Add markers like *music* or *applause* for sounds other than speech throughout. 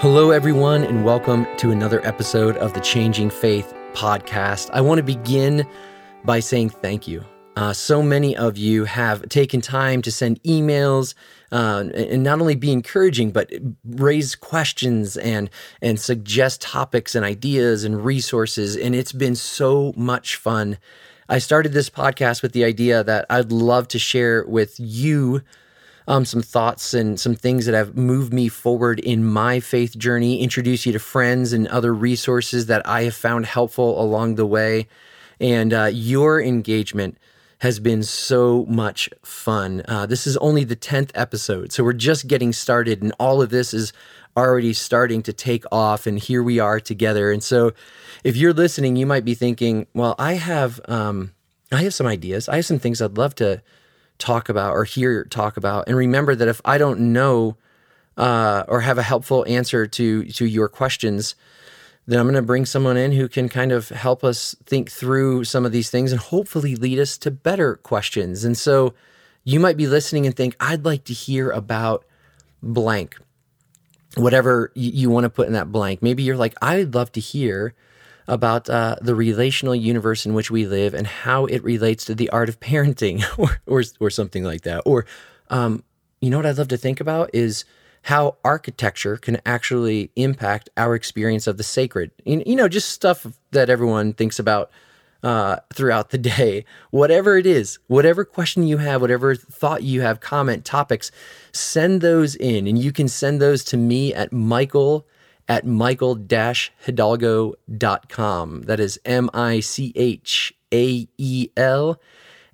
Hello, everyone, and welcome to another episode of the Changing Faith podcast. I want to begin by saying thank you. Uh, so many of you have taken time to send emails uh, and not only be encouraging, but raise questions and and suggest topics and ideas and resources. And it's been so much fun. I started this podcast with the idea that I'd love to share with you um, some thoughts and some things that have moved me forward in my faith journey, introduce you to friends and other resources that I have found helpful along the way. And uh, your engagement has been so much fun. Uh, this is only the 10th episode, so we're just getting started, and all of this is already starting to take off, and here we are together. And so, if you're listening, you might be thinking, well, I have. Um, I have some ideas. I have some things I'd love to talk about or hear talk about. And remember that if I don't know uh, or have a helpful answer to to your questions, then I'm going to bring someone in who can kind of help us think through some of these things and hopefully lead us to better questions. And so you might be listening and think, I'd like to hear about blank, whatever you, you want to put in that blank. Maybe you're like, I'd love to hear about uh, the relational universe in which we live and how it relates to the art of parenting *laughs* or, or, or something like that. Or, um, you know what I'd love to think about is how architecture can actually impact our experience of the sacred. You you know, just stuff that everyone thinks about uh, throughout the day. Whatever it is, whatever question you have, whatever thought you have, comment, topics, send those in. And you can send those to me at Michael at michael-hidalgo.com. That is M-I-C-H-A-E-L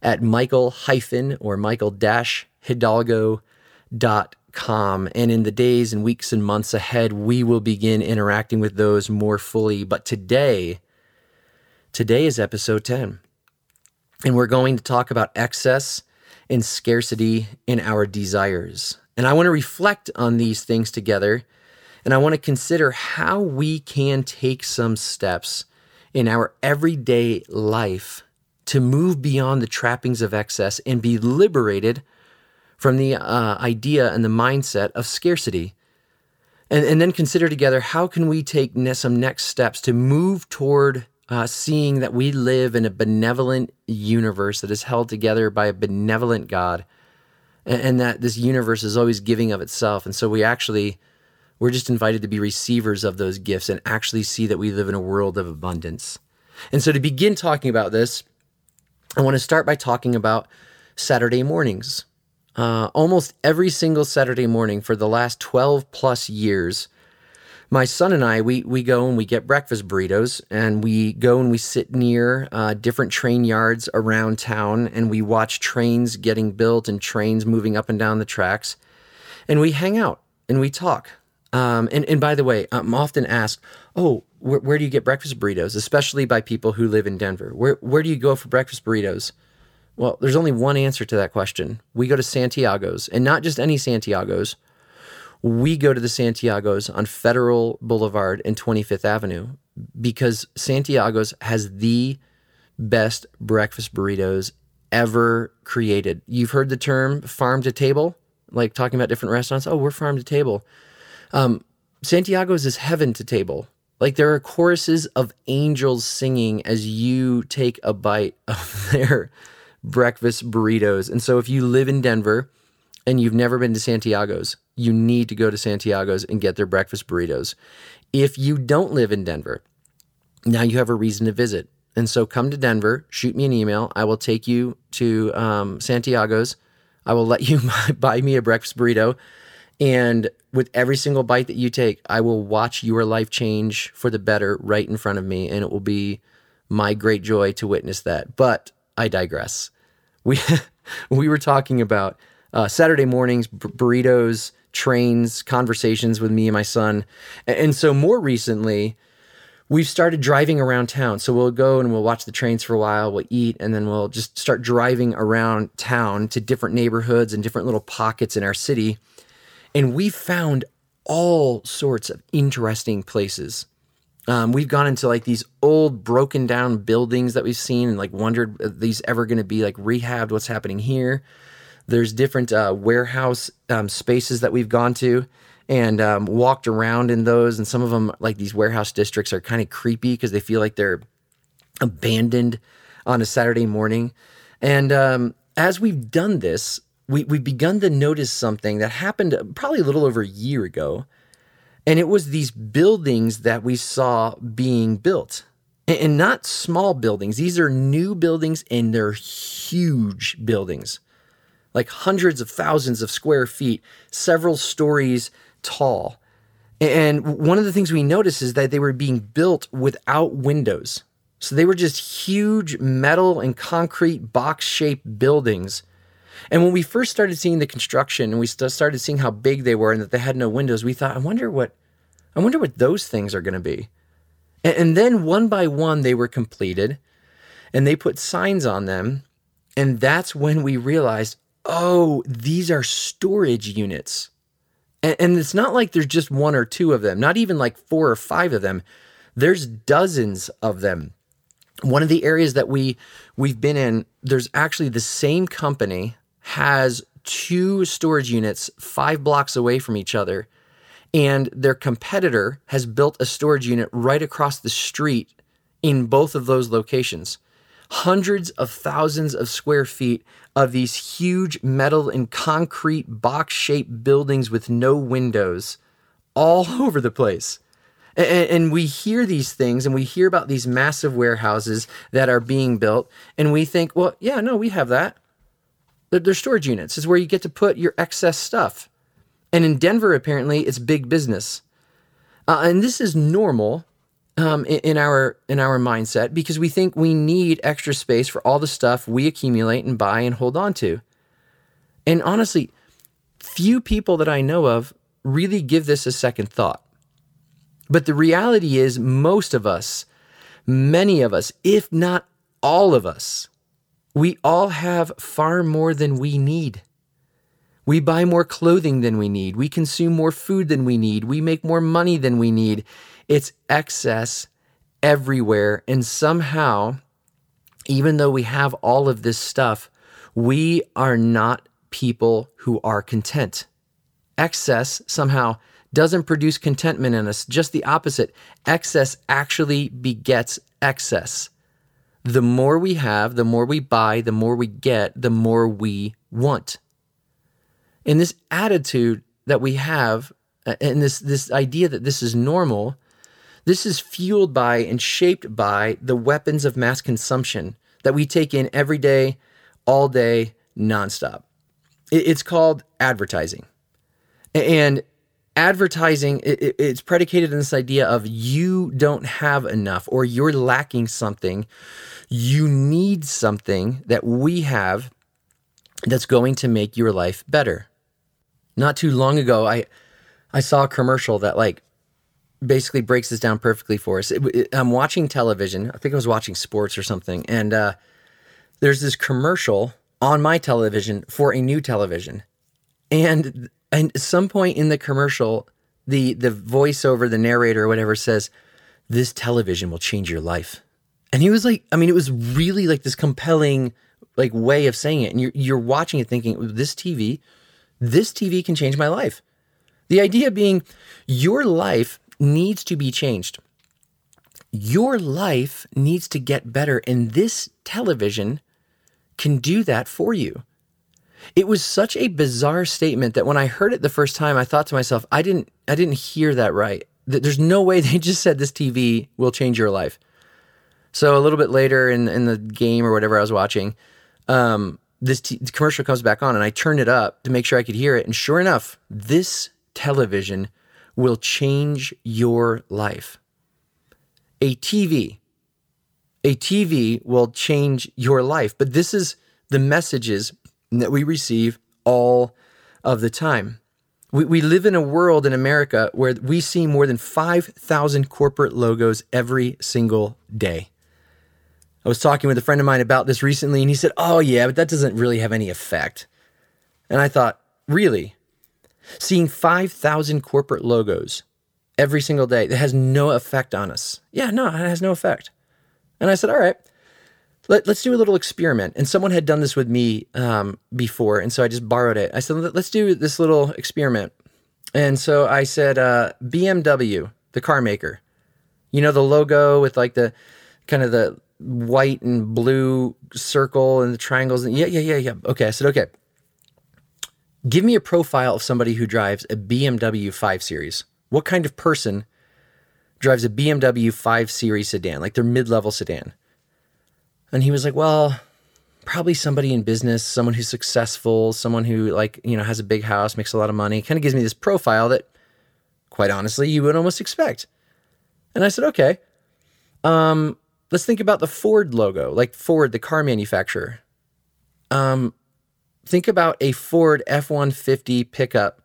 at michael hyphen or michael-hidalgo.com. And in the days and weeks and months ahead, we will begin interacting with those more fully. But today, today is episode 10. And we're going to talk about excess and scarcity in our desires. And I want to reflect on these things together and I want to consider how we can take some steps in our everyday life to move beyond the trappings of excess and be liberated from the uh, idea and the mindset of scarcity. And, and then consider together how can we take some next steps to move toward uh, seeing that we live in a benevolent universe that is held together by a benevolent God, and, and that this universe is always giving of itself. And so we actually we're just invited to be receivers of those gifts and actually see that we live in a world of abundance. And so, to begin talking about this, I want to start by talking about Saturday mornings. Uh, almost every single Saturday morning for the last 12 plus years, my son and I, we, we go and we get breakfast burritos and we go and we sit near uh, different train yards around town and we watch trains getting built and trains moving up and down the tracks. And we hang out and we talk. Um, and, and by the way, I'm often asked, oh, where, where, do you get breakfast burritos? Especially by people who live in Denver. Where, where do you go for breakfast burritos? Well, there's only one answer to that question. We go to Santiago's, and not just any Santiago's. We go to the Santiago's on Federal Boulevard and 25th Avenue because Santiago's has the best breakfast burritos ever created. You've heard the term farm to table, like talking about different restaurants. Oh, we're farm to table. Um, Santiago's is heaven to table. Like there are choruses of angels singing as you take a bite of *laughs* their breakfast burritos. And so if you live in Denver and you've never been to Santiago's, you need to go to Santiago's and get their breakfast burritos. If you don't live in Denver, now you have a reason to visit. And so come to Denver, shoot me an email. I will take you to um, Santiago's. I will let you *laughs* buy me a breakfast burrito. And with every single bite that you take, I will watch your life change for the better right in front of me. And it will be my great joy to witness that. But I digress. We, *laughs* we were talking about uh, Saturday mornings, burritos, trains, conversations with me and my son. And so more recently, we've started driving around town. So we'll go and we'll watch the trains for a while, we'll eat, and then we'll just start driving around town to different neighborhoods and different little pockets in our city and we found all sorts of interesting places. Um, we've gone into like these old broken down buildings that we've seen and like wondered are these ever going to be like rehabbed what's happening here there's different uh, warehouse um, spaces that we've gone to and um, walked around in those. And some of them, like these warehouse districts, are kind of creepy because they feel like they're abandoned on a Saturday morning. And um, as we've done this, we, we've begun to notice something that happened probably a little over a year ago. And it was these buildings that we saw being built. And not small buildings. These are new buildings and they're huge buildings, like hundreds of thousands of square feet, several stories tall. And one of the things we noticed is that they were being built without windows. So they were just huge metal and concrete box shaped buildings. And when we first started seeing the construction and we started seeing how big they were and that they had no windows, we thought, I wonder what, I wonder what those things are going to be. And, and then one by one, they were completed and they put signs on them. And that's when we realized, oh, these are storage units. And, and it's not like there's just one or two of them, not even like four or five of them. There's dozens of them one of the areas that we we've been in there's actually the same company has two storage units 5 blocks away from each other and their competitor has built a storage unit right across the street in both of those locations hundreds of thousands of square feet of these huge metal and concrete box shaped buildings with no windows all *laughs* over the place and, we hear these things and we hear about these massive warehouses that are being built, and we think, well, yeah, no, we have that. They're, they're storage units. Is where you get to put your excess stuff. And in Denver, apparently, it's big business. Uh, and this is normal um, in, in, our in our mindset because we think we need extra space for all the stuff we accumulate and buy and hold on to. And honestly, few people that I know of really give this a second thought. But the reality is, most of us, many of us, if not all of us, we all have far more than we need. We buy more clothing than we need. We consume more food than we need. We make more money than we need. It's excess everywhere. And somehow, even though we have all of this stuff, we are not people who are content. Excess somehow doesn't produce contentment in us. Just the opposite. Excess actually begets excess. The more we have, the more we buy, the more we get, the more we want. And this attitude that we have, uh, and this, this idea that this is normal, this is fueled by and shaped by the weapons of mass consumption that we take in every day, all day, nonstop. It's called advertising. And advertising it, it's predicated on this idea of you don't have enough or you're lacking something. You need something that we have that's going to make your life better. Not too long ago i i saw a commercial that like basically breaks this down perfectly for us. It, it, i'm watching television. I think i was watching sports or something. And uh, there's this commercial on my television for a new television. And and at some point in the commercial, the the voiceover, the narrator or whatever says, "This television will change your life." And he was like, I mean, it was really like this compelling like way of saying it. And you're you're watching it thinking, this TV, this TV can change my life. The idea being your life needs to be changed. Your life needs to get better. And this television can do that for you. It was such a bizarre statement that when I heard it the first time, I thought to myself, I didn't I didn't hear that right. There's no way *laughs* they just said this TV will change your life. So a little bit later in in the game or whatever I was watching, um, this t- commercial comes back on, and I turned it up to make sure I could hear it. And sure enough, this television will change your life. A TV, a TV will change your life. But this is the messages that we receive all of the time. We, we live in a world in America where we see more than 5,000 corporate logos every single day. I was talking with a friend of mine about this recently, and he said, Oh, yeah, but that doesn't really have any effect. And I thought, Really? Seeing 5,000 corporate logos every single day that has no effect on us. Yeah, no, it has no effect. And I said, All right, let, us do a little experiment. And someone had done this with me um, before, and so I just borrowed it. I said, let's do this little experiment. And so I said, uh, BMW, the car maker. You know, the logo with like the kind of the white and blue circle and the triangles. And yeah, yeah, yeah, yeah. Okay. I said, okay. Give me a profile of somebody who drives a BMW 5 Series. What kind of person drives a BMW 5 Series sedan, like their mid level sedan? And he was like, well, probably somebody in business, someone who's successful, someone who like, you know, has a big house, makes a lot of money. Kind of gives me this profile that quite honestly you would almost expect. And I said, "Okay. Um, let's think about the Ford logo, like Ford, the car manufacturer. Um, think about a Ford F-150 pickup,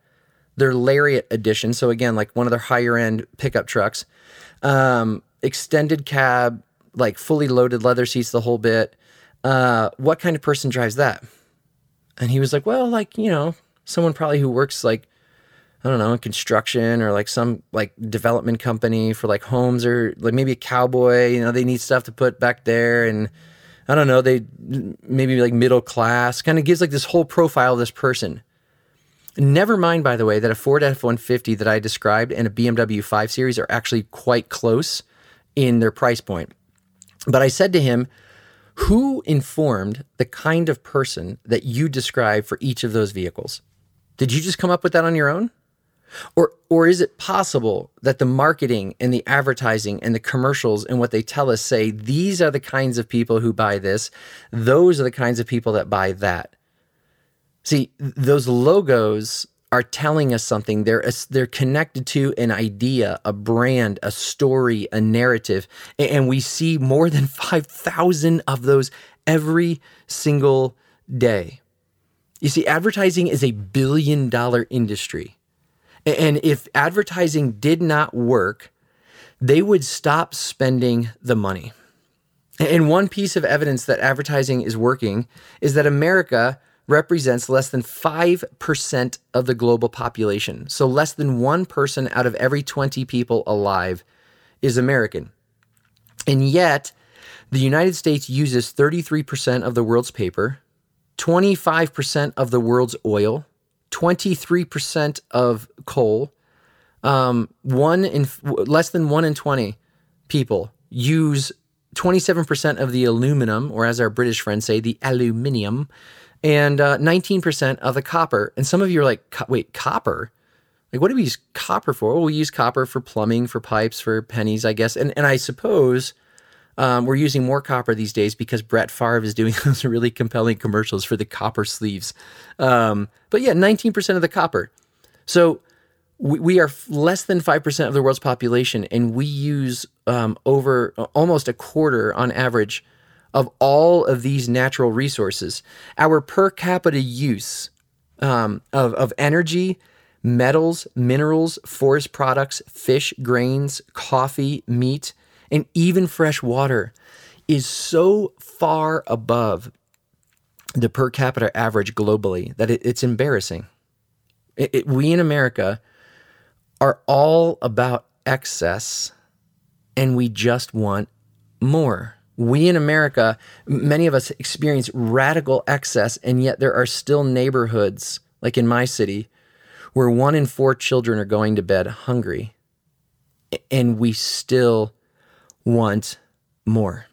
their Lariat edition, so again, like one of their higher end pickup trucks. Um, extended cab, like fully loaded leather seats the whole bit uh, what kind of person drives that? And he was like, well, like, you know, someone probably who works like, I don't know, in construction or like some like development company for like homes or like maybe a cowboy, you know, they need stuff to put back there. And I don't know, they maybe like middle class, kind of gives like this whole profile of this person. Never mind, by the way, that a Ford F 150 that I described and a BMW 5 Series are actually quite close in their price point. But I said to him, who informed the kind of person that you describe for each of those vehicles? Did you just come up with that on your own? Or, or is it possible that the marketing and the advertising and the commercials and what they tell us say these are the kinds of people who buy this, those are the kinds of people that buy that? See, those logos are telling us something. They're they're connected to an idea, a brand, a story, a narrative, and we see more than *laughs* five thousand of those every single day. You see, advertising is a billion dollar industry, and if advertising did not work, they would stop spending the money. And one piece of evidence that advertising is working is that America represents less than 5% of the global population. So, less than one person out of every 20 people alive is American. And yet, the United States uses 33% of the world's paper, 25% of the world's oil, 23% of coal. Um, one in less than one in 20 people use 27% of the aluminum, or as our British friends say, the aluminium and uh, 19% of the copper. And some of you are like, wait, copper? Like, what do we use copper for? Well, we use copper for plumbing, for pipes, for pennies, I guess. And, and I suppose um, we're using more copper these days because Brett Favre is doing *laughs* those really compelling commercials for the copper sleeves. Um, but yeah, 19% of the copper. So we, we are less than 5% of the world's population, and we use um, over almost a quarter on average of all of these natural resources. Our per capita use um, of, of energy, metals, minerals, forest products, fish, grains, coffee, meat, and even fresh water is so far above the per capita average globally that it, it's embarrassing. It, it, we in America are all about excess and we just want more we in America, many of us experience radical excess, and yet there are still neighborhoods, like in my city, where one in four children are going to bed hungry, and we still want more.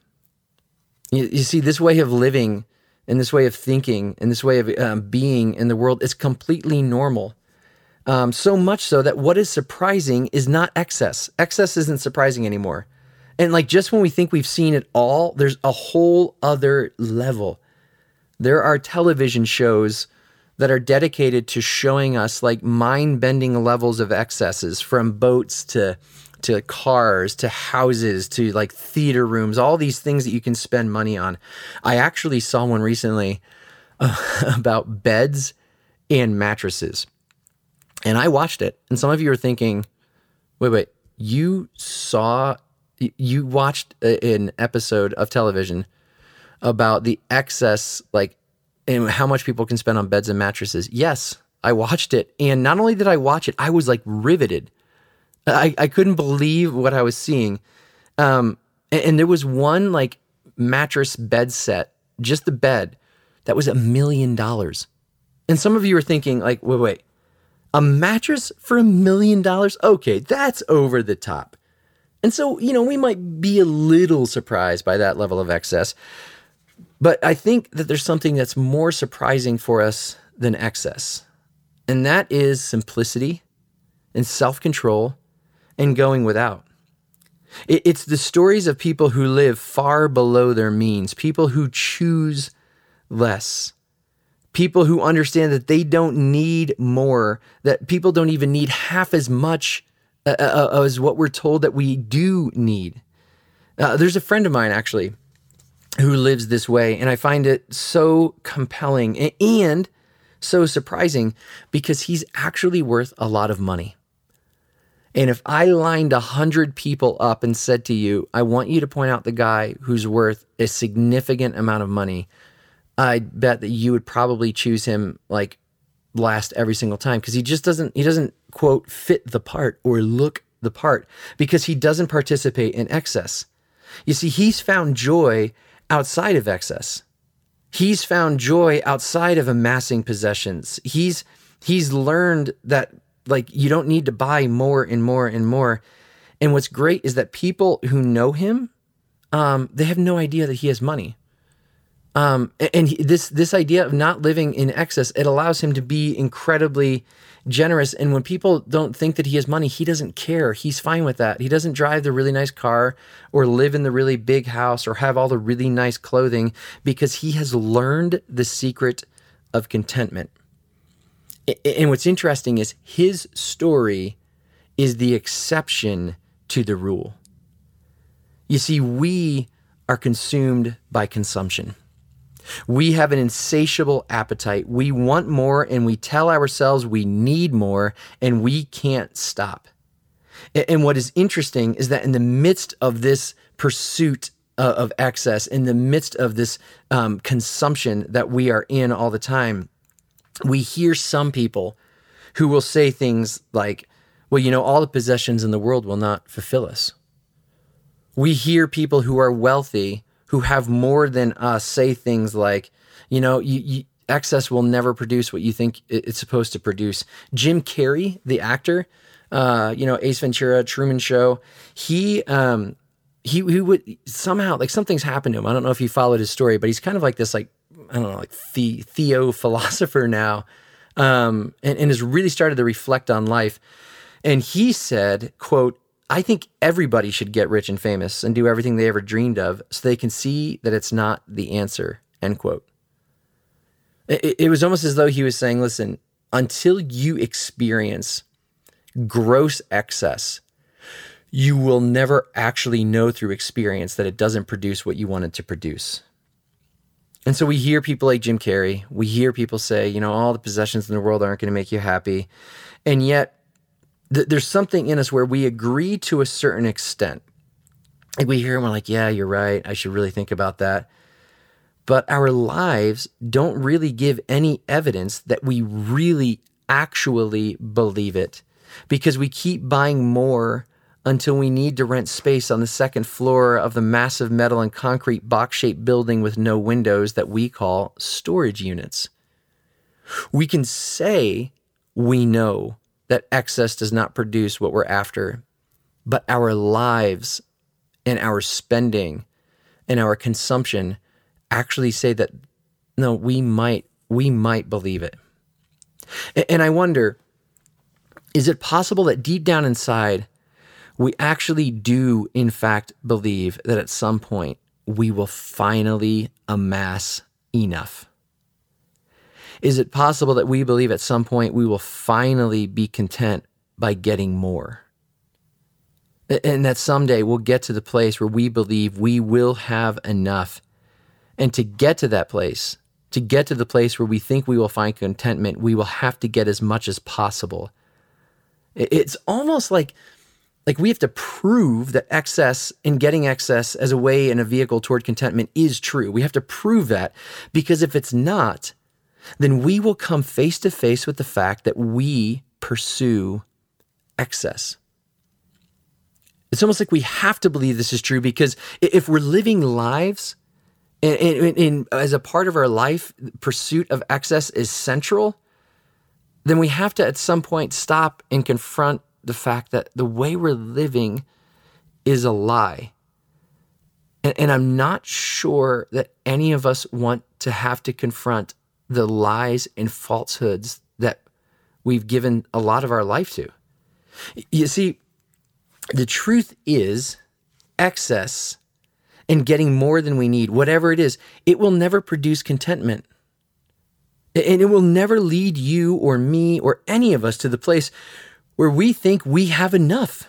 You, you see, this way of living and this way of thinking and this way of um, being in the world is completely normal. Um, so much so that what is surprising is not excess. Excess isn't surprising anymore. And like just when we think we've seen it all, there's a whole other level. There are television shows that are dedicated to showing us like mind-bending levels of excesses from boats to to cars to houses to like theater rooms, all these things that you can spend money on. I actually saw one recently uh, *laughs* about beds and mattresses. And I watched it. And some of you are thinking, wait, wait, you saw you watched an episode of television about the excess, like, and how much people can spend on beds and mattresses. Yes, I watched it. And not only did I watch it, I was like riveted. I, I couldn't believe what I was seeing. Um, and, and there was one like mattress bed set, just the bed, that was a million dollars. And some of you are thinking, like, wait, wait, A mattress for a million dollars? Okay, that's over the top. And so, you know, we might be a little surprised by that level of excess. But I think that there's something that's more surprising for us than excess, and that is simplicity and self control and going without. It's the stories of people who live far below their means, people who choose less, people who understand that they don't need more, that people don't even need half as much uh, uh, uh what we're told that we do need. Uh, there's a friend of mine actually who lives this way, and I find it so compelling and so surprising because he's actually worth a lot of money. And if I lined a hundred people up and said to you, I want you to point out the guy who's worth a significant amount of money, I bet that you would probably choose him like last every single time because he just doesn't he doesn't quote fit the part or look the part because he doesn't participate in excess. You see, he's found joy outside of excess. He's found joy outside of amassing possessions. He's he's learned that like you don't need to buy more and more and more. And what's great is that people who know him, um, they have no idea that he has money. Um, and he, this this idea of not living in excess, it allows him to be incredibly generous. And when people don't think that he has money, he doesn't care. He's fine with that. He doesn't drive the really nice car or live in the really big house or have all the really nice clothing because he has learned the secret of contentment. And what's interesting is his story is the exception to the rule. You see, we are consumed by consumption. We have an insatiable appetite. We want more and we tell ourselves we need more and we can't stop. And what is interesting is that in the midst of this pursuit of excess, in the midst of this um, consumption that we are in all the time, we hear some people who will say things like, well, you know, all the possessions in the world will not fulfill us. We hear people who are wealthy, who have more than us, say things like, you know, you, you, excess will never produce what you think it's supposed to produce. Jim Carrey, the actor, uh, you know, Ace Ventura, Truman Show, he, um, he, he would somehow like something's happened to him. I don't know if you followed his story, but he's kind of like this like I don't know, like the, theo philosopher now, um, and, and has really started to reflect on life. And he said, quote, I think everybody should get rich and famous and do everything they ever dreamed of so they can see that it's not the answer, end quote. It, it was almost as though he was saying, listen, until you experience gross excess, you will never actually know through experience that it doesn't produce what you wanted to produce. And so we hear people like Jim Carrey, we hear people say, you know, all the possessions in the world aren't going to make you happy. And yet, th- there's something in us where we agree to a certain extent. Like we hear and we're like, yeah, you're right. I should really think about that. But our lives don't really give any evidence that we really actually believe it because we keep buying more until we need to rent space on the second floor of the massive metal and concrete box shaped building with no windows that we call storage units. We can say we know that excess does not produce what we're after, but our lives and our spending and our consumption actually say that no, we might we might believe it. And I wonder, is it possible that deep down inside we actually do, in fact, believe that at some point we will finally amass enough? Is it possible that we believe at some point we will finally be content by getting more? And that someday we'll get to the place where we believe we will have enough. And to get to that place, to get to the place where we think we will find contentment, we will have to get as much as possible. It's almost like like we have to prove that excess and getting excess as a way and a vehicle toward contentment is true. We have to prove that because if it's not, then we will come face to face with the fact that we pursue excess. It's almost like we have to believe this is true because if we're living lives and, as a part of our life, pursuit of excess is central, then we have to at some point stop and confront the fact that the way we're living is a lie. And, and, I'm not sure that any of us want to have to confront the lies and falsehoods that we've given a lot of our life to. You see, the truth is excess and getting more than we need, whatever it is, it will never produce contentment. And it will never lead you or me or any of us to the place where we think we have enough.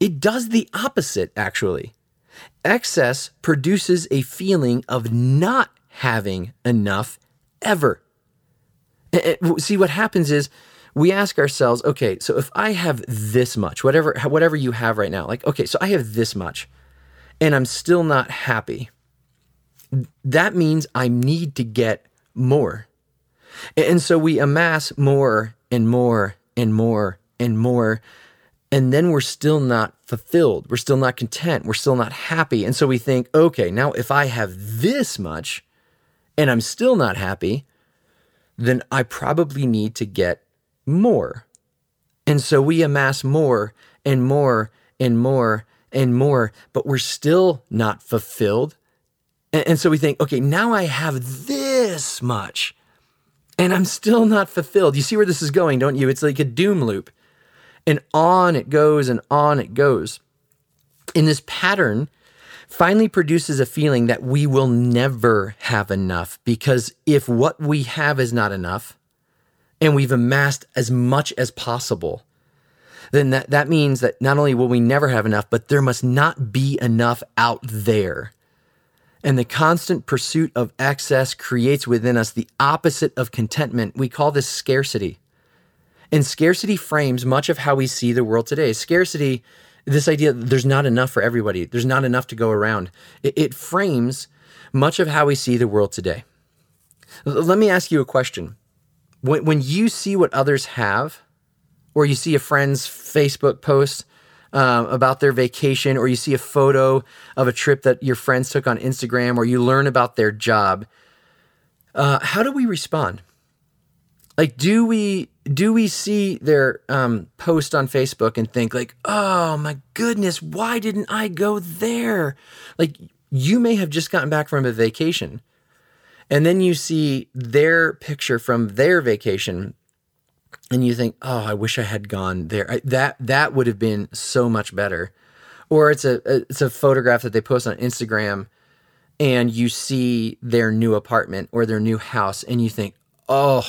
It does the opposite, actually. Excess produces a feeling of not having enough ever. See, what happens is we ask ourselves, okay, so if I have this much, whatever whatever you have right now, like okay, so I have this much and I'm still not happy. That means I need to get more. And so we amass more and more and more and more. And then we're still not fulfilled. We're still not content. We're still not happy. And so we think, okay, now if I have this much and I'm still not happy, then I probably need to get more. And so we amass more and more and more and more, but we're still not fulfilled. And, so we think, okay, now I have this much and I'm still not fulfilled. You see where this is going, don't you? It's like a doom loop. And on it goes and on it goes. In this pattern finally produces a feeling that we will never have enough because if what we have is not enough and we've amassed as much as possible, then that, that means that not only will we never have enough, but there must not be enough out there. And the constant pursuit of excess creates within us the opposite of contentment. We call this scarcity. And scarcity frames much of how we see the world today. Scarcity, this idea that there's not enough for everybody, there's not enough to go around, it, it frames much of how we see the world today. Let me ask you a question. When, when you see what others have, or you see a friend's Facebook post um, about their vacation, or you see a photo of a trip that your friends took on Instagram, or you learn about their job, uh, how do we respond? Like, do we do we see their um, post on Facebook and think like, oh my goodness, why didn't I go there? Like, you may have just gotten back from a vacation, and then you see their picture from their vacation and you think, "Oh, I wish I had gone there. I, that that would have been so much better." Or it's a it's a photograph that they post on Instagram and you see their new apartment or their new house and you think, "Oh,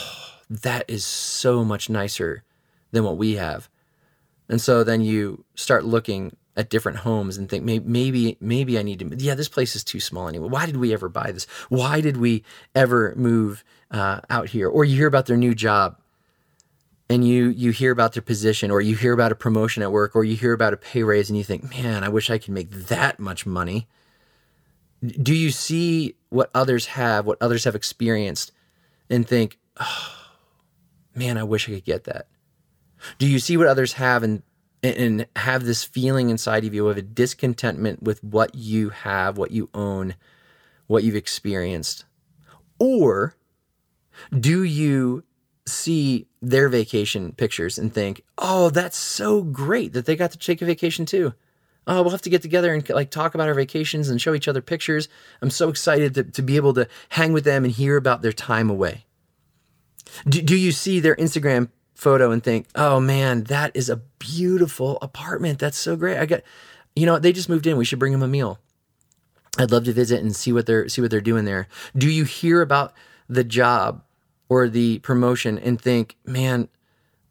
that is so much nicer than what we have." And so then you start looking at different homes and think maybe maybe maybe I need to yeah this place is too small anyway. Why did we ever buy this? Why did we ever move uh, out here? Or you hear about their new job and you you hear about their position or you hear about a promotion at work or you hear about a pay raise and you think man i wish i could make that much money do you see what others have what others have experienced and think oh man i wish i could get that do you see what others have and and have this feeling inside of you of a discontentment with what you have what you own what you've experienced or do you see their vacation pictures and think, "Oh, that's so great that they got to take a vacation too." Oh, we'll have to get together and like talk about our vacations and show each other pictures. I'm so excited to, to be able to hang with them and hear about their time away. Do, do you see their Instagram photo and think, oh man, that is a beautiful apartment. That's so great. I got, you know, they just moved in. We should bring them a meal. I'd love to visit and see what they're see what they're doing there. Do you hear about the job or the promotion and think, man,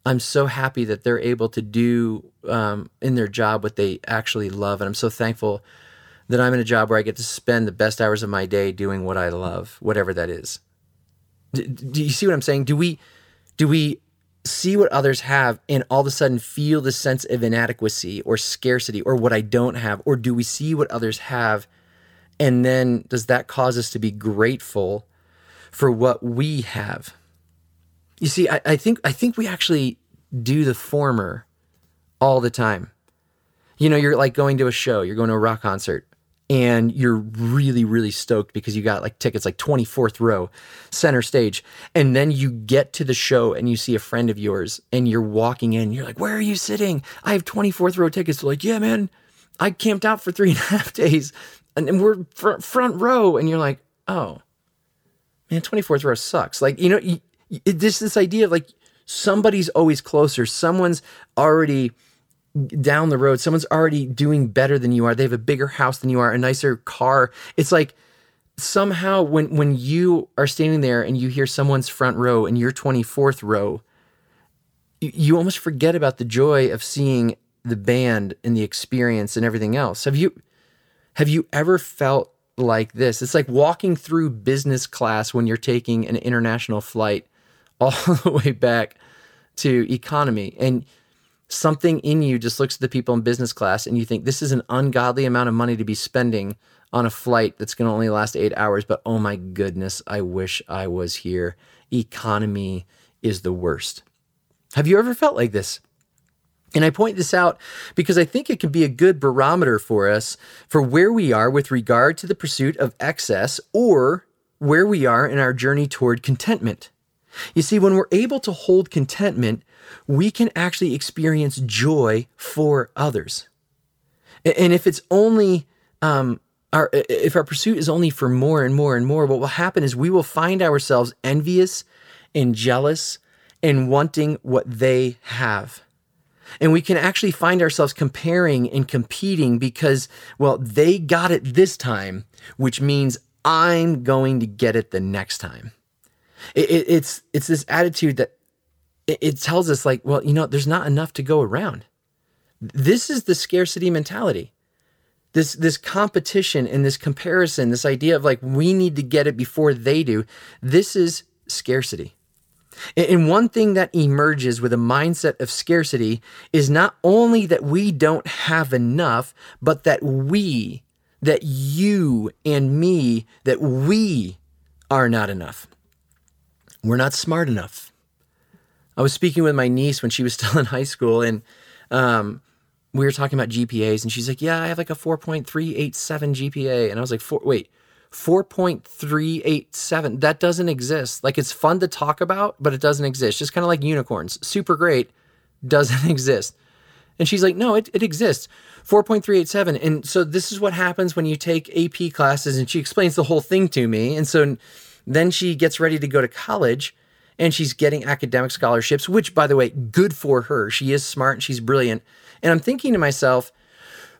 I'm so happy that they're able to do um, in their job what they actually love. And I'm so thankful that I'm in a job where I get to spend the best hours of my day doing what I love, whatever that is. Do, do you see what I'm saying? Do we, do we see what others have and all of a sudden feel the sense of inadequacy or scarcity or what I don't have? Or do we see what others have and then does that cause us to be grateful for what we have. You see, I, I think I think we actually do the former all the time. You know, you're like going to a show, you're going to a rock concert, and you're really really stoked because you got like tickets like 24th row center stage. And then you get to the show and you see a friend of yours and you're walking in you're like where are you sitting? I have 24th row tickets. They're like yeah man i camped out for three and a half *laughs* days and, we're fr- front row. And you're like oh man 24th row sucks. Like you know you, this this idea of like somebody's always closer someone's already down the road someone's already doing better than you are. They have a bigger house than you are a nicer car. It's like somehow when when you are standing there and you hear someone's front row and you're 24th row you, you almost forget about the joy of seeing the band and the experience and everything else. Have you have you ever felt like this? It's like walking through business class when you're taking an international flight all *laughs* the way back to economy. And something in you just looks at the people in business class and you think this is an ungodly amount of money to be spending on a flight that's going to only last eight hours. But oh my goodness, I wish I was here. Economy is the worst. Have you ever felt like this? And I point this out because I think it can be a good barometer for us for where we are with regard to the pursuit of excess or where we are in our journey toward contentment. You see, when we're able to hold contentment, we can actually experience joy for others. And if it's only um, our if our pursuit is only for more and more and more, what will happen is we will find ourselves envious and jealous and wanting what they have. And we can actually find ourselves comparing and competing because, well, they got it this time, which means I'm going to get it the next time. It, it, it's it's this attitude that it, tells us like, well, you know, there's not enough to go around. This is the scarcity mentality. This this competition and this comparison, this idea of like we need to get it before they do. This is scarcity. And one thing that emerges with a mindset of scarcity is not only that we don't have enough, but that we, that you and me, that we are not enough. We're not smart enough. I was speaking with my niece when she was *laughs* still in high school, and um, we were talking about GPAs, and she's like, "Yeah, I have like a 4.387 GPA," and I was like, Four, "Wait, 4.387? That doesn't exist. Like, it's fun to talk about, but it doesn't exist. Just kind of like unicorns, super great, doesn't *laughs* exist." And she's like, "No, it, it exists." 4.387. And so this is what happens when you take AP classes, and she explains the whole thing to me, and so then she gets ready to go to college and she's getting academic scholarships, which, by the way, good for her. She is smart and she's brilliant. And I'm thinking to myself,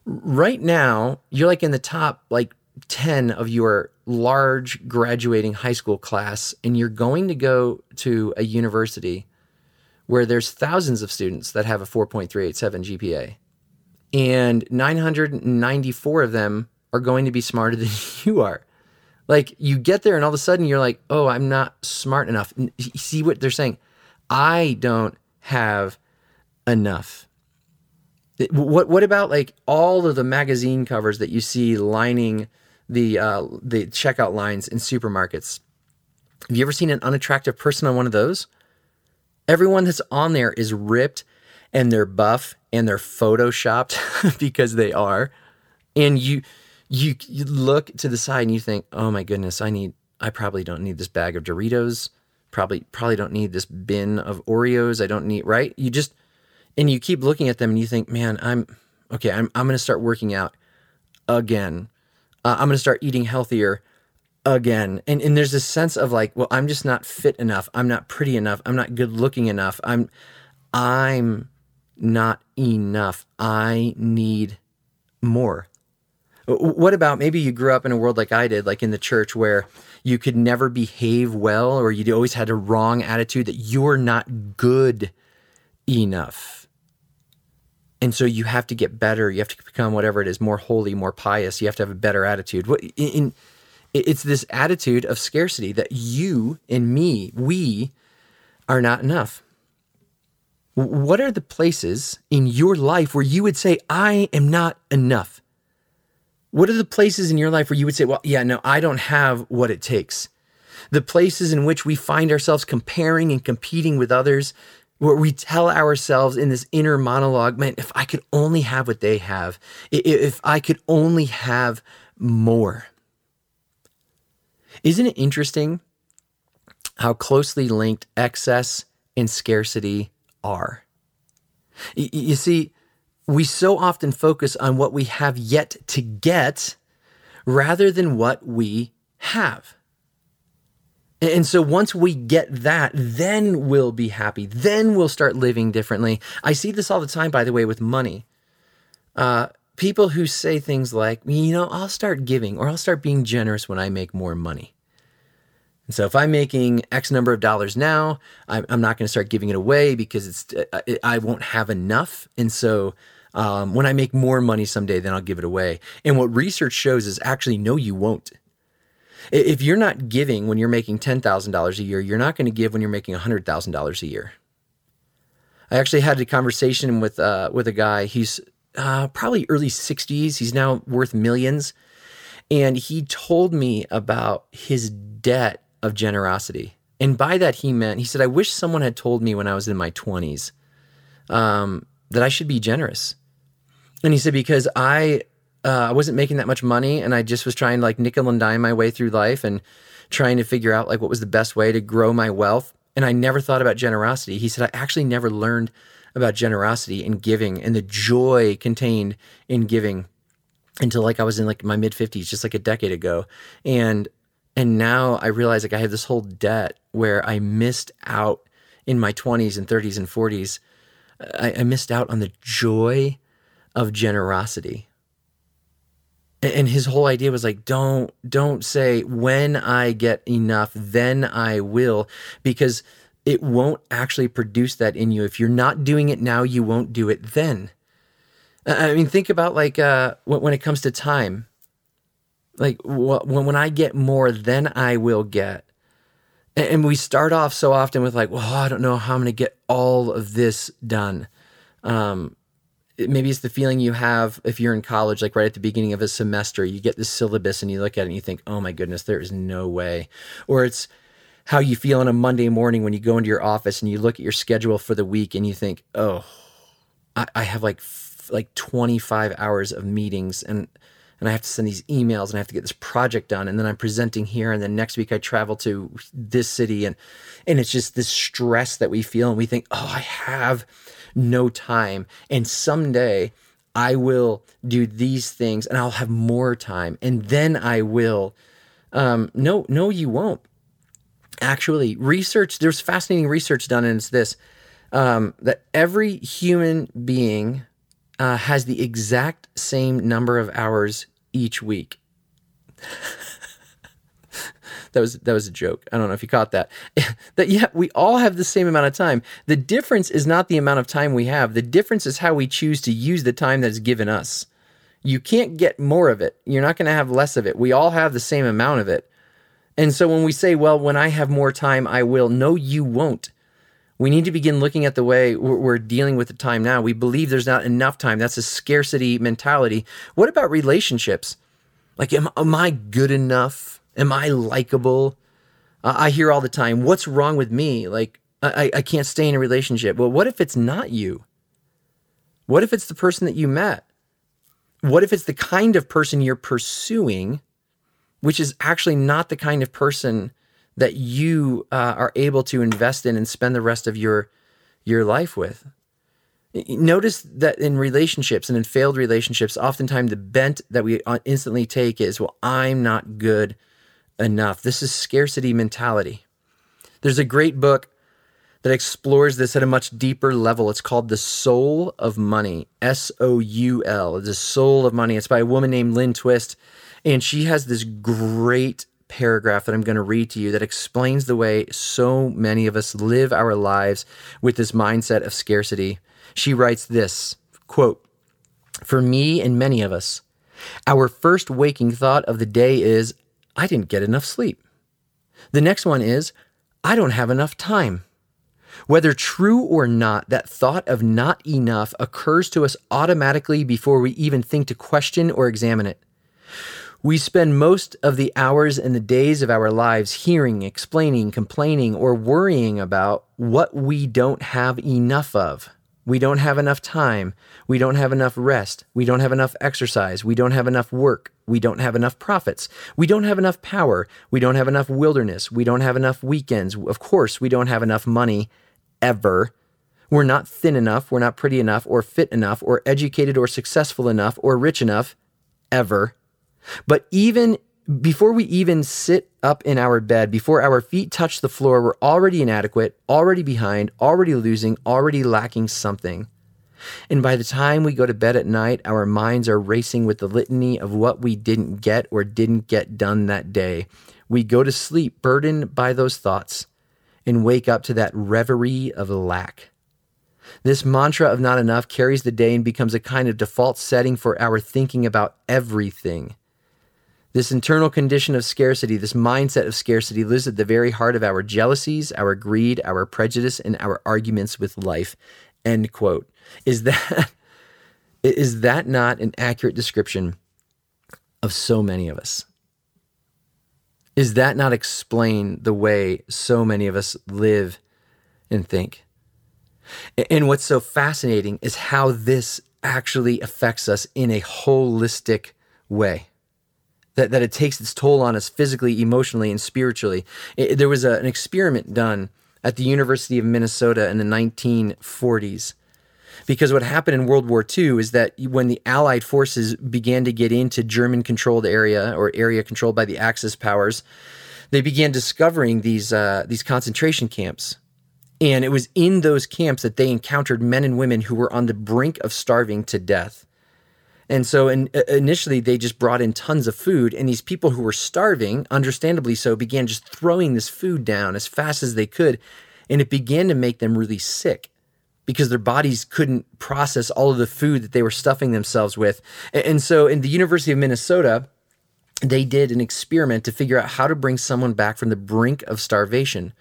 right now, you're like in the top like 10 of your large graduating high school class, and you're going to go to a university where there's thousands of students that have a 4.387 GPA. And 994 of them are going to be smarter than *laughs* you are. Like you get there and all of a sudden you're like, oh, I'm not smart enough. See what they're saying? I don't have enough. What what about like all of the magazine covers that you see lining the uh, the checkout lines in supermarkets? Have you ever seen an unattractive person on one of those? Everyone that's on there is ripped and they're buff and they're photoshopped *laughs* because they are. And you you, you look to the side and you think, oh my goodness, I need, I probably don't need this bag of Doritos. Probably, probably don't need this bin of Oreos. I don't need, right? You just, and you keep looking at them and you think, man, I'm, okay, I'm, I'm going to start working out again. Uh, I'm going to start eating healthier again. And, and there's this sense of like, well, I'm just not fit enough. I'm not pretty enough. I'm not good looking enough. I'm, I'm not enough. I need more. What about maybe you grew up in a world like I did, like in the church, where you could never behave well, or you always had a wrong attitude that you're not good enough. And so you have to get better. You have to become whatever it is, more holy, more pious. You have to have a better attitude. What In, it's this attitude of scarcity that you and me, we are not enough. What are the places in your life where you would say, I am not enough? What are the places in your life where you would say, well, yeah, no, I don't have what it takes? The places in which we find ourselves comparing and competing with others, where we tell ourselves in this inner monologue, man, if I could only have what they have, if I could only have more. Isn't it interesting how closely linked excess and scarcity are? You see, we so often focus on what we have yet to get rather than what we have. And so once we get that, then we'll be happy. Then we'll start living differently. I see this all the time, by the way, with money. Uh, people who say things like, you know, I'll start giving or I'll start being generous when I make more money. And so if I'm making X number of dollars now, I'm, not going to start giving it away because it's uh, I won't have enough. And so um, when I make more money someday, then I'll give it away. And what research shows is actually no, you won't. If you're not giving when you're making ten thousand dollars a year, you're not going to give when you're making hundred thousand dollars a year. I actually had a conversation with uh, with a guy. He's uh, probably early 60s. He's now worth millions. And he told me about his debt of generosity. And by that, he meant, he said, I wish someone had told me when I was in my 20s um, that I should be generous. And he said, because I, uh, I wasn't making that much money and I just was trying to like nickel and dime my way through life and trying to figure out like what was the best way to grow my wealth. And I never thought about generosity. He said, I actually never learned about generosity and giving and the joy contained in giving until like I was in like my mid 50s just like a decade ago and and now I realize like I have this whole debt where I missed out in my 20s and 30s and 40s I, I missed out on the joy of generosity and his whole idea was like don't don't say when i get enough then i will because it won't actually produce that in you. If you're not doing it now, you won't do it then. I mean, think about like uh, when it comes to time. Like when when I get more, then I will get. And we start off so often with like, well, I don't know how I'm going to get all of this done. Um, maybe it's the feeling you have if you're in college, like right at the beginning of a semester, you get this syllabus and you look at it and you think, oh my goodness, there is no way. Or it's how you feel on a Monday morning when you go into your office and you look at your schedule for the week and you think, oh, I, I have like like 25 hours of meetings and and I have to send these emails and I have to get this project done and then I'm presenting here and then next week I travel to this city and and it's just this stress that we feel and we think, "Oh, I have no time. And someday I will do these things and I'll have more time. And then I will um no no you won't. Actually research there's fascinating research done and it's this um, that every human being uh, has the exact same number of hours each week *laughs* that was that was a joke i don't know if you caught that *laughs* that yeah we all have the same amount of time the difference is not the amount of time we have the difference is how we choose to use the time that's given us you can't get more of it you're not going to have less of it we all have the same amount of it and so when we say, well, when I have more time, I will, no, you won't. We need to begin looking at the way we're dealing with the time now. We believe there's not enough time. That's a scarcity mentality. What about relationships? Like, am, am I good enough? Am I likable? Uh, I hear all the time, what's wrong with me? Like, I, I can't stay in a relationship. Well, what if it's not you? What if it's the person that you met? What if it's the kind of person you're pursuing which is actually not the kind of person that you uh, are able to invest in and spend the rest of your your life with. Notice that in relationships and in failed relationships, oftentimes the bent that we uh, instantly take is, well, I'm not good enough. This is scarcity mentality. There's a great book that explores this at a much deeper level. It's called The Soul of Money, S O U L, The Soul of Money. It's by a woman named Lynn Twist. And she has this great paragraph that I'm going to read to you that explains the way so many of us live our lives with this mindset of scarcity. She writes this quote, For me and many of us, our first waking thought of the day is, I didn't get enough sleep. The next one is, I don't have enough time. Whether true or not, that thought of not enough occurs to us automatically before we even think to question or examine it. We spend most of the hours and the days of our lives hearing, explaining, complaining, or worrying about what we don't have enough of. We don't have enough time. We don't have enough rest. We don't have enough exercise. We don't have enough work. We don't have enough profits. We don't have enough power. We don't have enough wilderness. We don't have enough weekends. Of course, we don't have enough money ever. We're not thin enough. We're not pretty enough or fit enough or educated or successful enough or rich enough ever. But even before we even sit up in our bed, before our feet touch the floor, we're already inadequate, already behind, already losing, already lacking something. And by the time we go to bed at night, our minds are racing with the litany of what we didn't get or didn't get done that day. We go to sleep burdened by those thoughts and wake up to that reverie of lack. This mantra of not enough carries the day and becomes a kind of default setting for our thinking about everything. This internal condition of scarcity, this mindset of scarcity, lives at the very heart of our jealousies, our greed, our prejudice, and our arguments with life. End quote. Is that *laughs* is that not an accurate description of so many of us? Is that not explain the way so many of us live and think? And what's so fascinating is how this actually affects us in a holistic way. That, that it takes its toll on us physically, emotionally, and spiritually. It, there was a, an experiment done at the University of Minnesota in the 1940s. Because what happened in World War II is that when the Allied forces began to get into German controlled area or area controlled by the Axis powers, they began discovering these, uh, these concentration camps and it was in those camps that they encountered men and women who were on the brink of starving to death. And so in, initially, they just brought in tons of food, and these people who were starving, understandably so, began just throwing this food down as fast as they could. And it began to make them really sick because their bodies couldn't process all of the food that they were stuffing themselves with. And so in the University of Minnesota, they did an experiment to figure out how to bring someone back from the brink of starvation.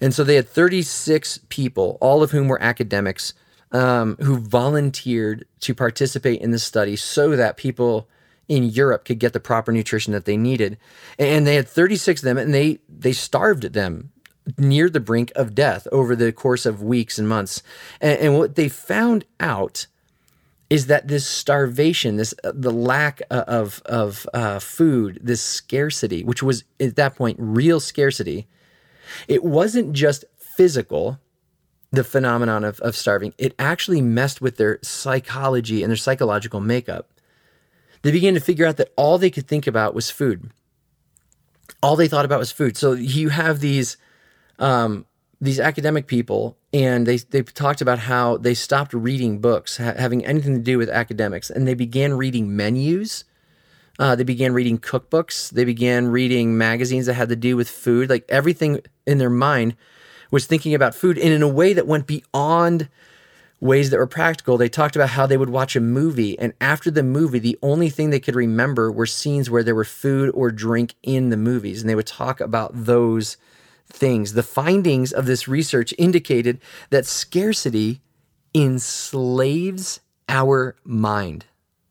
And so they had 36 people, all of whom were academics, um, who volunteered to participate in the study so that people in Europe could get the proper nutrition that they needed. And they had 36 of them, and they they starved them near the brink of death over the course of weeks and months. And, and what they found out is that this starvation, this uh, the lack of of uh, food, this scarcity, which was at that point real scarcity, it wasn't just physical, the phenomenon of, of starving, it actually messed with their psychology and their psychological makeup. They began to figure out that all they could think about was food. All they thought about was food. So you have these um, these academic people, and they they talked about how they stopped reading books ha- having anything to do with academics, and they began reading menus uh, they began reading cookbooks. They began reading magazines that had to do with food. Like everything in their mind was thinking about food and in a way that went beyond ways that were practical. They talked about how they would watch a movie, and after the movie, the only thing they could remember were scenes where there were food or drink in the movies. And they would talk about those things. The findings of this research indicated that scarcity enslaves our mind.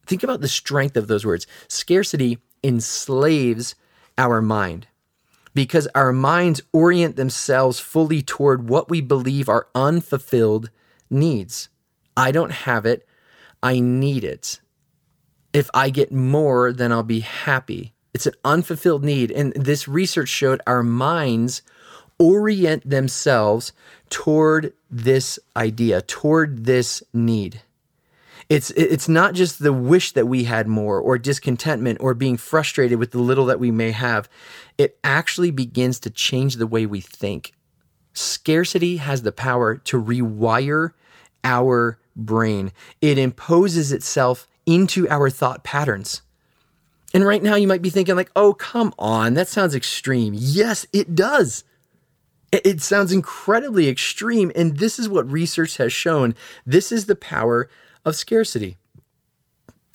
Think about the strength of those words. Scarcity enslaves our mind because our minds orient themselves fully toward what we believe are unfulfilled needs. I don't have it, I need it. If I get more, then I'll be happy. It's an unfulfilled need. And this research showed our minds orient themselves toward this idea, toward this need. It's it's not just the wish that we had more or discontentment or being frustrated with the little that we may have. It actually begins to change the way we think. Scarcity has the power to rewire our brain. It imposes itself into our thought patterns. And right now you might be thinking like, "Oh, come on, that sounds extreme." Yes, it does. It sounds incredibly extreme. And this is what research has shown. This is the power of scarcity.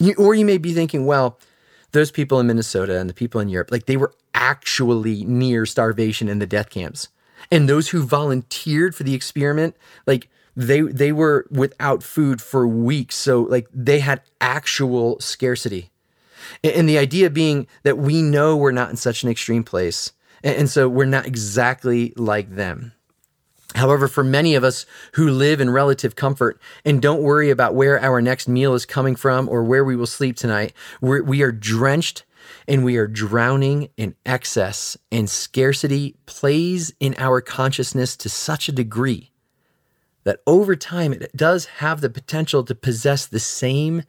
You, or you may be thinking, well, those people in Minnesota and the people in Europe, like they were actually near starvation in the death camps. And those who volunteered for the experiment, like they they were without food for weeks. So like they had actual scarcity. And, and the idea being that we know we're not in such an extreme place. And, and so we're not exactly like them. However, for many of us who live in relative comfort and don't worry about where our next meal is coming from or where we will sleep tonight, we're, we are drenched and we are drowning in excess, and scarcity plays in our consciousness to such a degree that over time it does have the potential to possess the same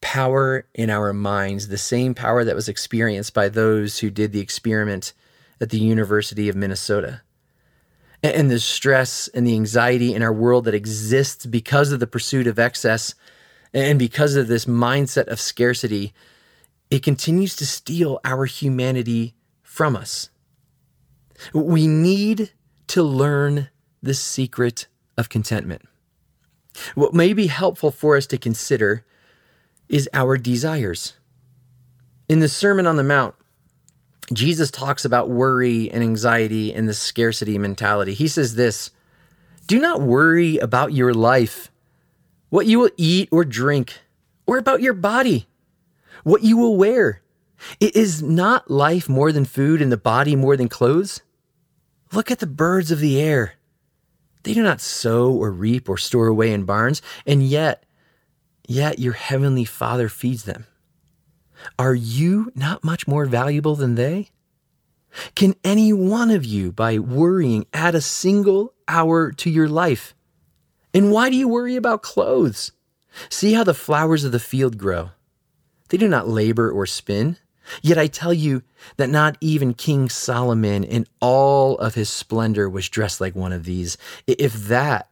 power in our minds, the same power that was experienced by those who did the experiment at the University of Minnesota. And the stress and the anxiety in our world that exists because of the pursuit of excess and because of this mindset of scarcity, it continues to steal our humanity from us. We need to learn the secret of contentment. What may be helpful for us to consider is our desires. In the Sermon on the Mount, Jesus talks about worry and anxiety and the scarcity mentality. He says this Do not worry about your life, what you will eat or drink, or about your body, what you will wear. It is not life more than food and the body more than clothes? Look at the birds of the air. They do not sow or reap or store away in barns, and yet, yet your heavenly Father feeds them. Are you not much more valuable than they? Can any one of you, by worrying, add a single hour to your life? And why do you worry about clothes? See how the flowers of the field grow. They do not labor or spin. Yet I tell you that not even King Solomon in all of his splendor was dressed like one of these. If that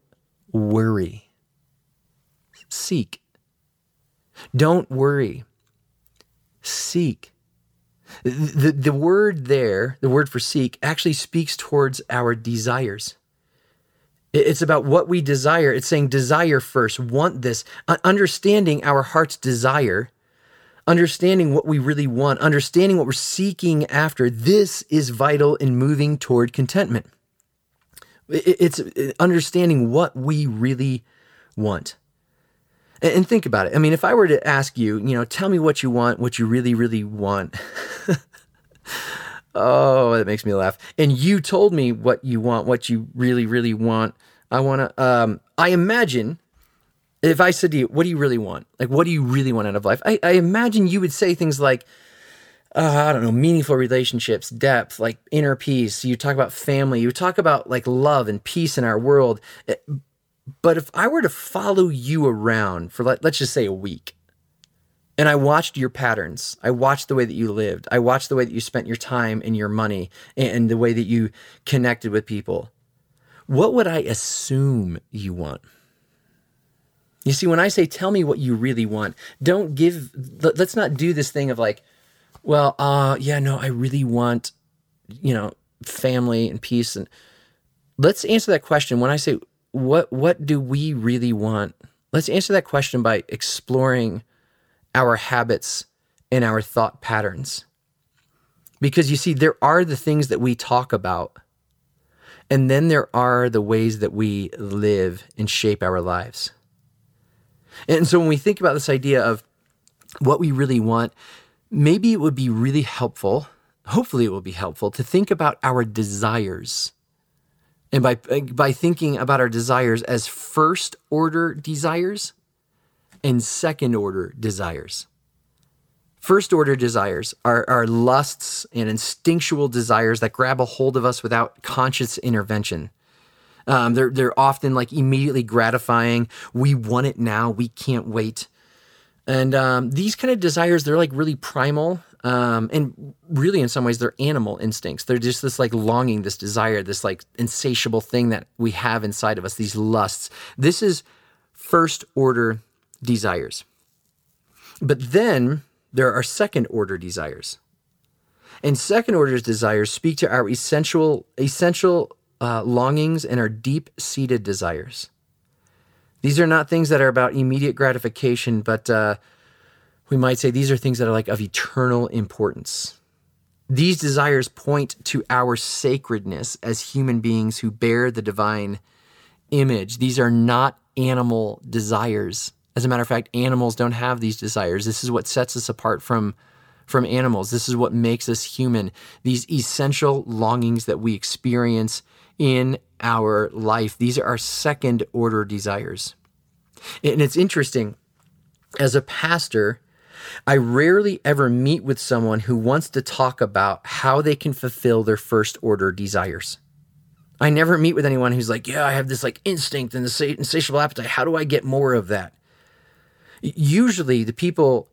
worry. Seek. Don't worry. Seek. The, the word there, the word for seek, actually speaks towards our desires. It's about what we desire. It's saying desire first, want this, uh, understanding our heart's desire understanding what we really want, understanding what we're seeking after, this is vital in moving toward contentment. It's understanding what we really want. And think about it. I mean, if I were to ask you, you know, tell me what you want, what you really, really want. *laughs* oh, that makes me laugh. And you told me what you want, what you really, really want. I want to, um, I imagine if I said to you, what do you really want? Like, what do you really want out of life? I, I imagine you would say things like, uh, I don't know, meaningful relationships, depth, like inner peace. You talk about family. You talk about like love and peace in our world. Eh, but if I were to follow you around for, let, let's just say, a week, and I watched your patterns, I watched the way that you lived, I watched the way that you spent your time and your money, and the way that you connected with people, what would I assume you want? You see, when I say tell me what you really want, don't give, let's not do this thing of like, well, uh, yeah, no, I really want, you know, family and peace. And let's answer that question. When I say, what, what do we really want? Let's answer that question by exploring our habits and our thought patterns. Because you see, there are the things that we talk about, and then there are the ways that we live and shape our lives. And so when we think about this idea of what we really want, maybe it would be really helpful, hopefully it will be helpful to think about our desires. And by by thinking about our desires as first order desires and second order desires. First order desires are, are lusts and instinctual desires that grab a hold of us without conscious intervention. Um, they're they're often like immediately gratifying. We want it now. We can't wait. And um, these kind of desires, they're like really primal. Um, and really, in some ways, they're animal instincts. They're just this like longing, this desire, this like insatiable thing that we have inside of us, these lusts. This is first order desires. But then there are second order desires. And second order desires speak to our essential, essential uh, longings and our deep seated desires. These are not things that are about immediate gratification, but uh, we might say these are things that are like of eternal importance. These desires point to our sacredness as human beings who bear the divine image. These are not animal desires. As a matter of fact, animals don't have these desires. This is what sets us apart from, from animals. This is what makes us human. These essential longings that we experience in our life. These are our second order desires. And it's interesting, as a pastor, I rarely ever meet with someone who wants to talk about how they can fulfill their first order desires. I never meet with anyone who's like, yeah, I have this like instinct and this insatiable appetite. How do I get more of that? Usually, the people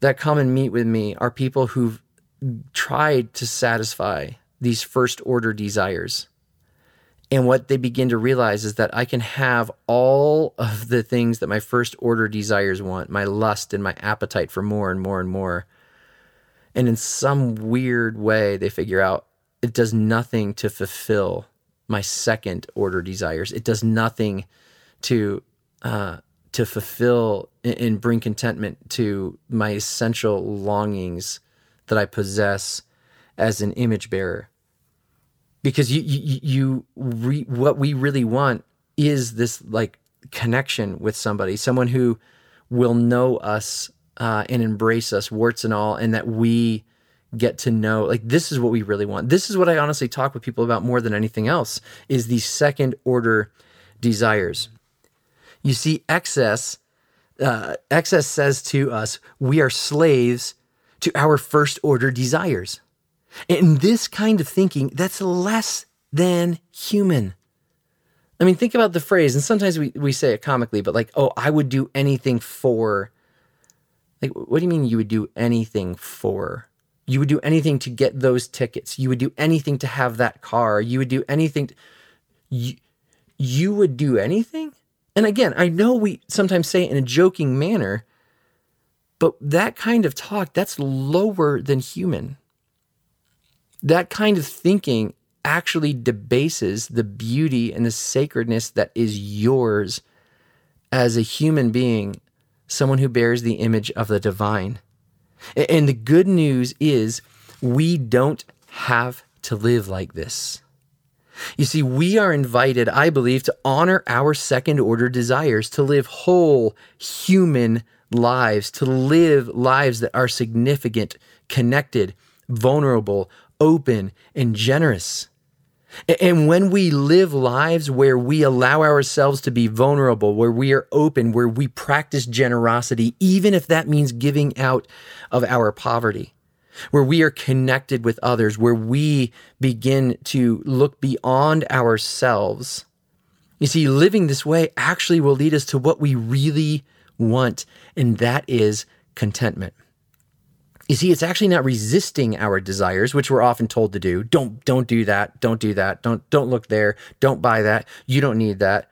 that come and meet with me are people who've tried to satisfy these first order desires. And what they begin to realize is that I can have all of the things that my first order desires want my lust and my appetite for more and more and more. And in some weird way, they figure out it does nothing to fulfill my second order desires. It does nothing to uh, to fulfill and bring contentment to my essential longings that I possess as an image bearer. Because you you, you re, what we really want is this like connection with somebody, someone who will know us uh, and embrace us, warts and all, and that we get to know like this is what we really want. This is what i honestly talk with people about more than anything else is the second order desires. You see excess uh, excess says to us we are slaves to our first order desires and this kind of thinking that's less than human i mean think about the phrase and sometimes we, we say it comically but like oh i would do anything for like what do you mean you would do anything for you would do anything to get those tickets. You would do anything to have that car. You would do anything. To, you, you would do anything? And again, I know we sometimes say it in a joking manner, but that kind of talk, that's lower than human. That kind of thinking actually debases the beauty and the sacredness that is yours as a human being, someone who bears the image of the divine. And the good news is we don't have to live like this. You see, we are invited, I believe, to honor our second order desires, to live whole human lives, to live lives that are significant, connected, vulnerable, open, and generous. And when we live lives where we allow ourselves to be vulnerable, where we are open, where we practice generosity, even if that means giving out of our poverty, where we are connected with others, where we begin to look beyond ourselves, you see, living this way actually will lead us to what we really want, and that is contentment. You see, it's actually not resisting our desires, which we're often told to do. Don't don't do that. Don't do that. Don't don't look there. Don't buy that. You don't need that.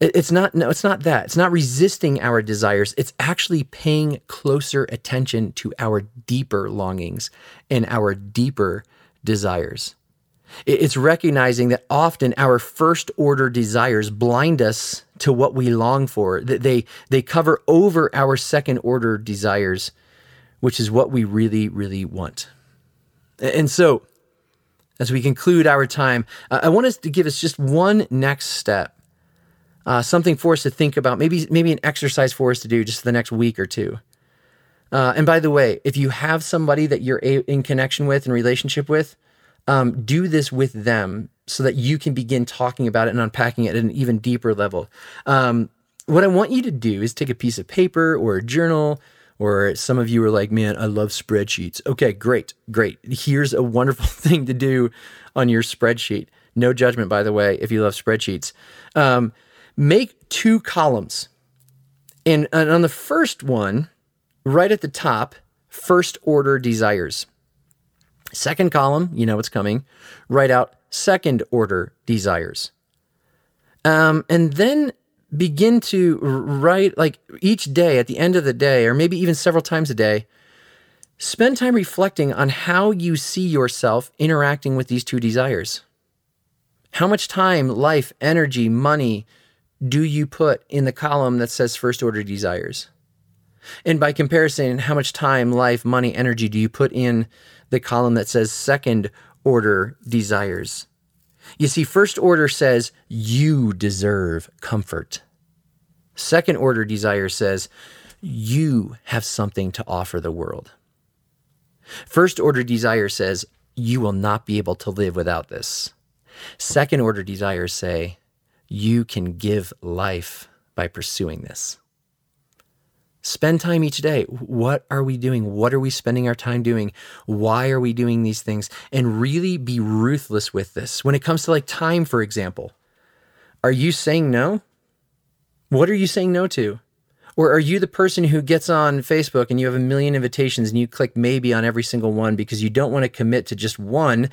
It's not no, it's not that. It's not resisting our desires. It's actually paying closer attention to our deeper longings and our deeper desires. It's recognizing that often our first order desires blind us to what we long for. That They they cover over our second order desires which is what we really, really want. And so, as we conclude our time, I want us to give us just one next step, uh, something for us to think about, maybe maybe an exercise for us to do just the next week or two. Uh, and by the way, if you have somebody that you're a- in connection with and relationship with, um, do this with them so that you can begin talking about it and unpacking it at an even deeper level. Um, what I want you to do is take a piece of paper or a journal or some of you are like, man, I love spreadsheets. Okay, great, great. Here's a wonderful *laughs* thing to do on your spreadsheet. No judgment, by the way, if you love spreadsheets. Um, make two columns. And, and on the first one, right at the top, first order desires. Second column, you know what's coming. Write out second order desires. Um, and then begin to write like each day at the end of the day, or maybe even several times a day, spend time reflecting on how you see yourself interacting with these two desires. How much time, life, energy, money do you put in the column that says first order desires? And by comparison, how much time, life, money, energy do you put in the column that says second order desires? You see, first order says you deserve comfort. Second order desire says you have something to offer the world. First order desire says you will not be able to live without this. Second order desires say you can give life by pursuing this. Spend time each day. What are we doing? What are we spending our time doing? Why are we doing these things? And really be ruthless with this. When it comes to like time, for example, are you saying no? What are you saying no to? Or are you the person who gets on Facebook and you have a million invitations and you click maybe on every single one because you don't want to commit to just one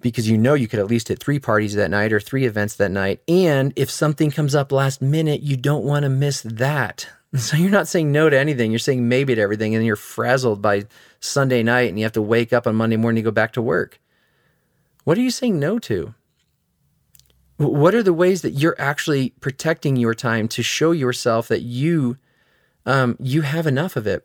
because you know you could at least hit three parties that night or three events that night. And if something comes up last minute, you don't want to miss that. So you're not saying no to anything. You're saying maybe to everything. And you're frazzled by Sunday night and you have to wake up on Monday morning to go back to work. What are you saying no to? What are the ways that you're actually protecting your time to show yourself that you um, you have enough of it?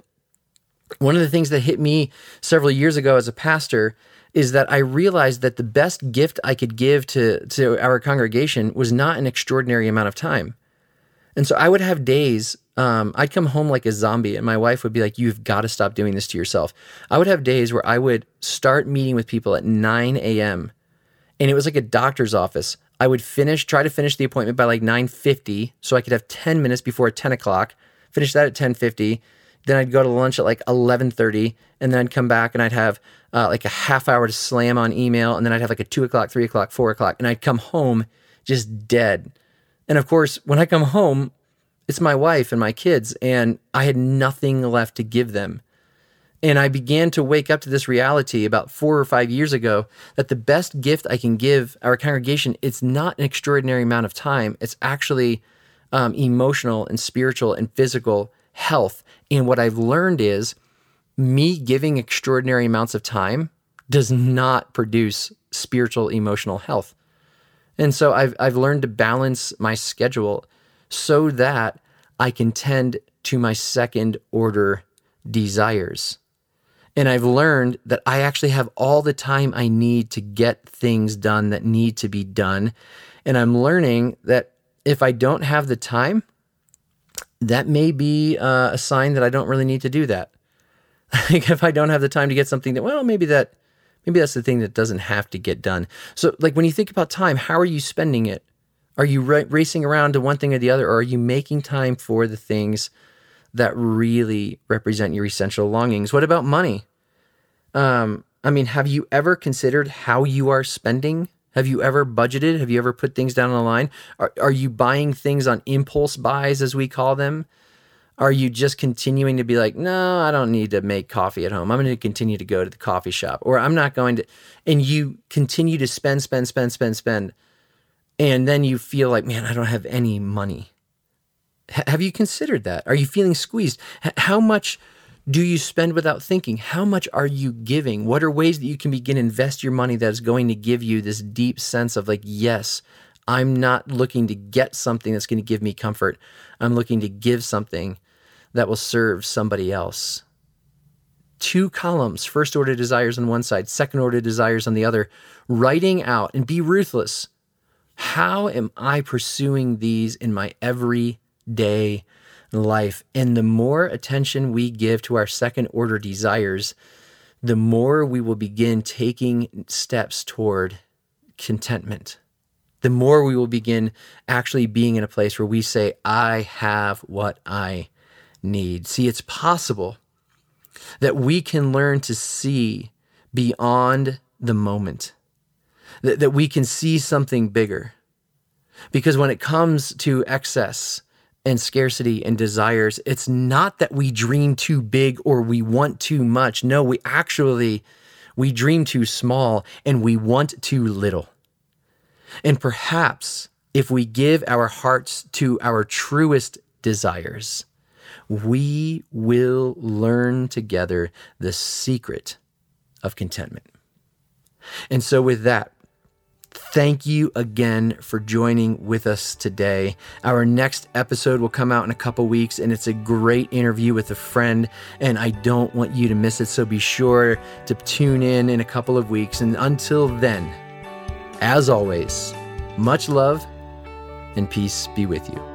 One of the things that hit me several years ago as a pastor is that I realized that the best gift I could give to to our congregation was not an extraordinary amount of time. And so I would have days, um, I'd come home like a zombie, and my wife would be like, You've got to stop doing this to yourself. I would have days where I would start meeting with people at 9 a.m. And it was like a doctor's office. I would finish, try to finish the appointment by like 9.50 so I could have 10 minutes before 10 o'clock, finish that at 10.50. Then I'd go to lunch at like 11.30 and then I'd come back and I'd have uh, like a half hour to slam on email. And then I'd have like a two o'clock, three o'clock, four o'clock. And I'd come home just dead. And of course, when I come home, it's my wife and my kids, and I had nothing left to give them. And I began to wake up to this reality about four or five years ago that the best gift I can give our congregation, it's not an extraordinary amount of time. It's actually um, emotional and spiritual and physical health. And what I've learned is me giving extraordinary amounts of time does not produce spiritual emotional health. And so I've, I've learned to balance my schedule so that I can tend to my second order desires. And I've learned that I actually have all the time I need to get things done that need to be done. And I'm learning that if I don't have the time, that may be uh, a sign that I don't really need to do that. *laughs* like if I don't have the time to get something that, well, maybe that Maybe that's the thing that doesn't have to get done. So, like when you think about time, how are you spending it? Are you ra- racing around to one thing or the other, or are you making time for the things that really represent your essential longings? What about money? Um, I mean, have you ever considered how you are spending? Have you ever budgeted? Have you ever put things down on the line? Are, are you buying things on impulse buys, as we call them? Are you just continuing to be like, no, I don't need to make coffee at home. I'm going to continue to go to the coffee shop, or I'm not going to, and you continue to spend, spend, spend, spend, spend, and then you feel like, man, I don't have any money. H- have you considered that? Are you feeling squeezed? H- how much do you spend without thinking? How much are you giving? What are ways that you can begin invest your money that is going to give you this deep sense of like, yes, I'm not looking to get something that's going to give me comfort. I'm looking to give something that will serve somebody else. Two columns, first order desires on one side, second order desires on the other, writing out and be ruthless. How am I pursuing these in my everyday life? And the more attention we give to our second order desires, the more we will begin taking steps toward contentment. The more we will begin actually being in a place where we say, I have what I need. See, it's possible that we can learn to see beyond the moment, that, that we can see something bigger. Because when it comes to excess and scarcity and desires, it's not that we dream too big or we want too much. No, we actually we dream too small and we want too little. And perhaps if we give our hearts to our truest desires, we will learn together the secret of contentment. And so, with that, Thank you again for joining with us today. Our next episode will come out in a couple weeks, and it's a great interview with a friend, and I don't want you to miss it. So be sure to tune in in a couple of weeks. And until then, as always, much love and peace be with you.